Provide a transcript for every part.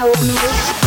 how it moves.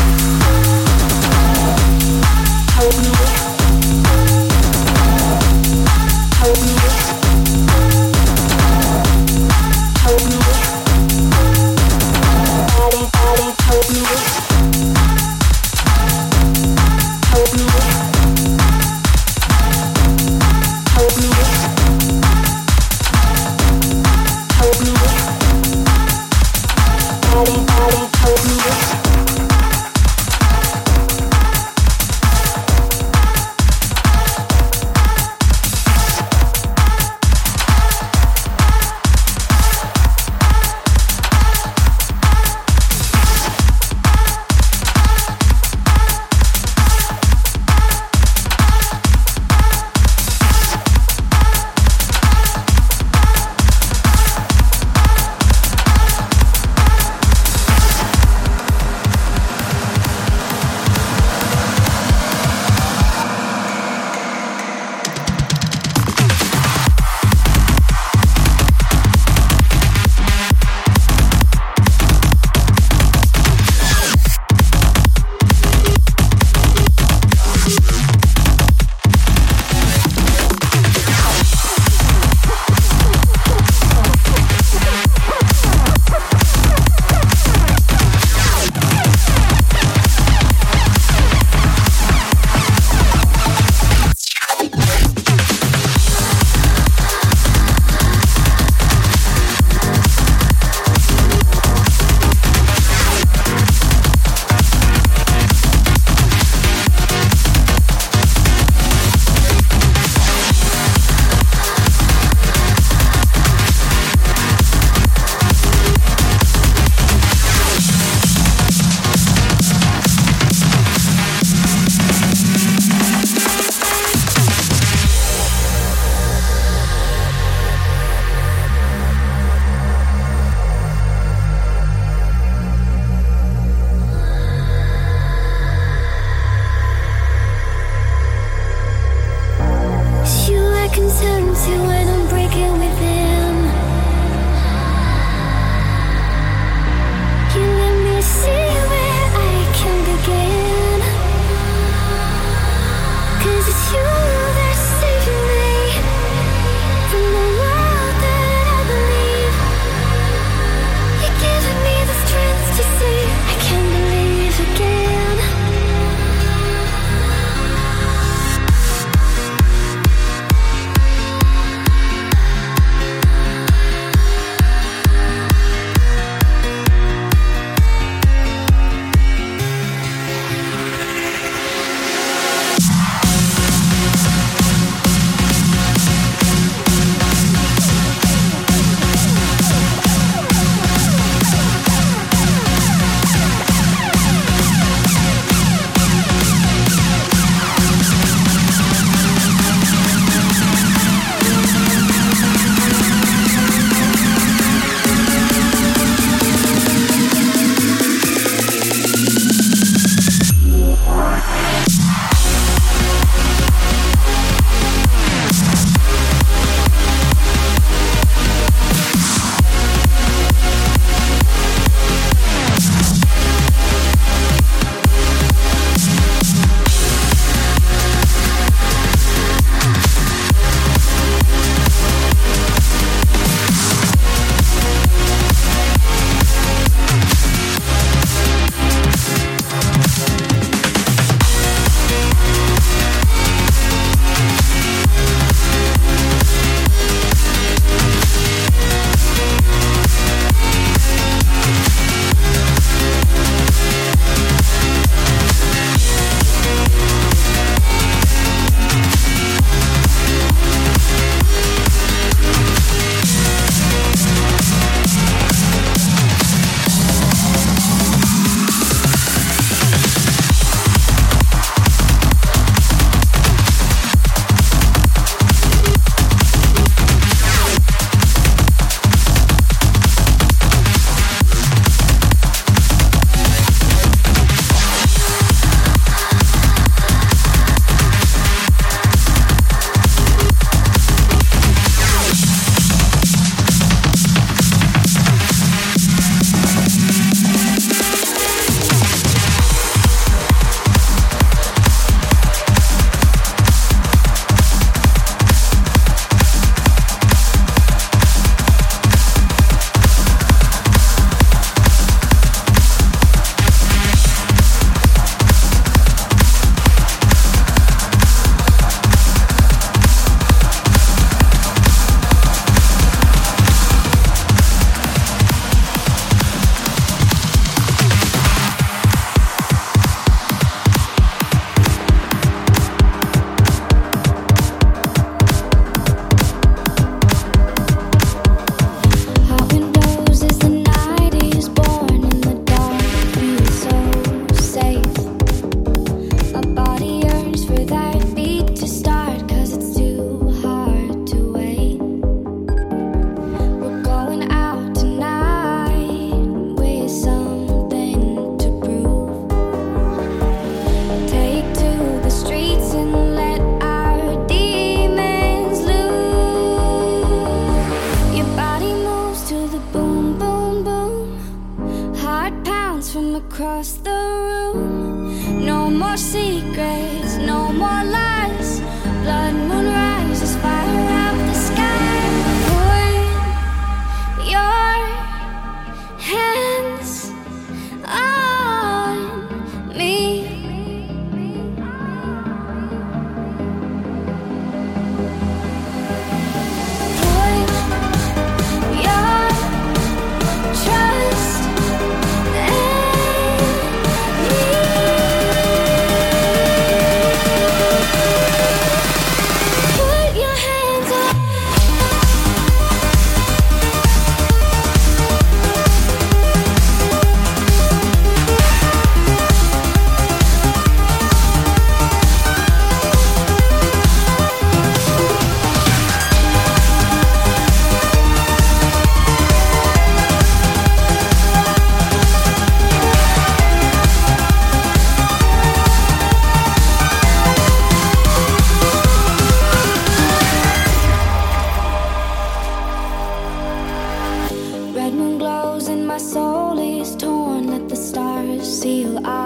Seal soul is torn, let the stars seal war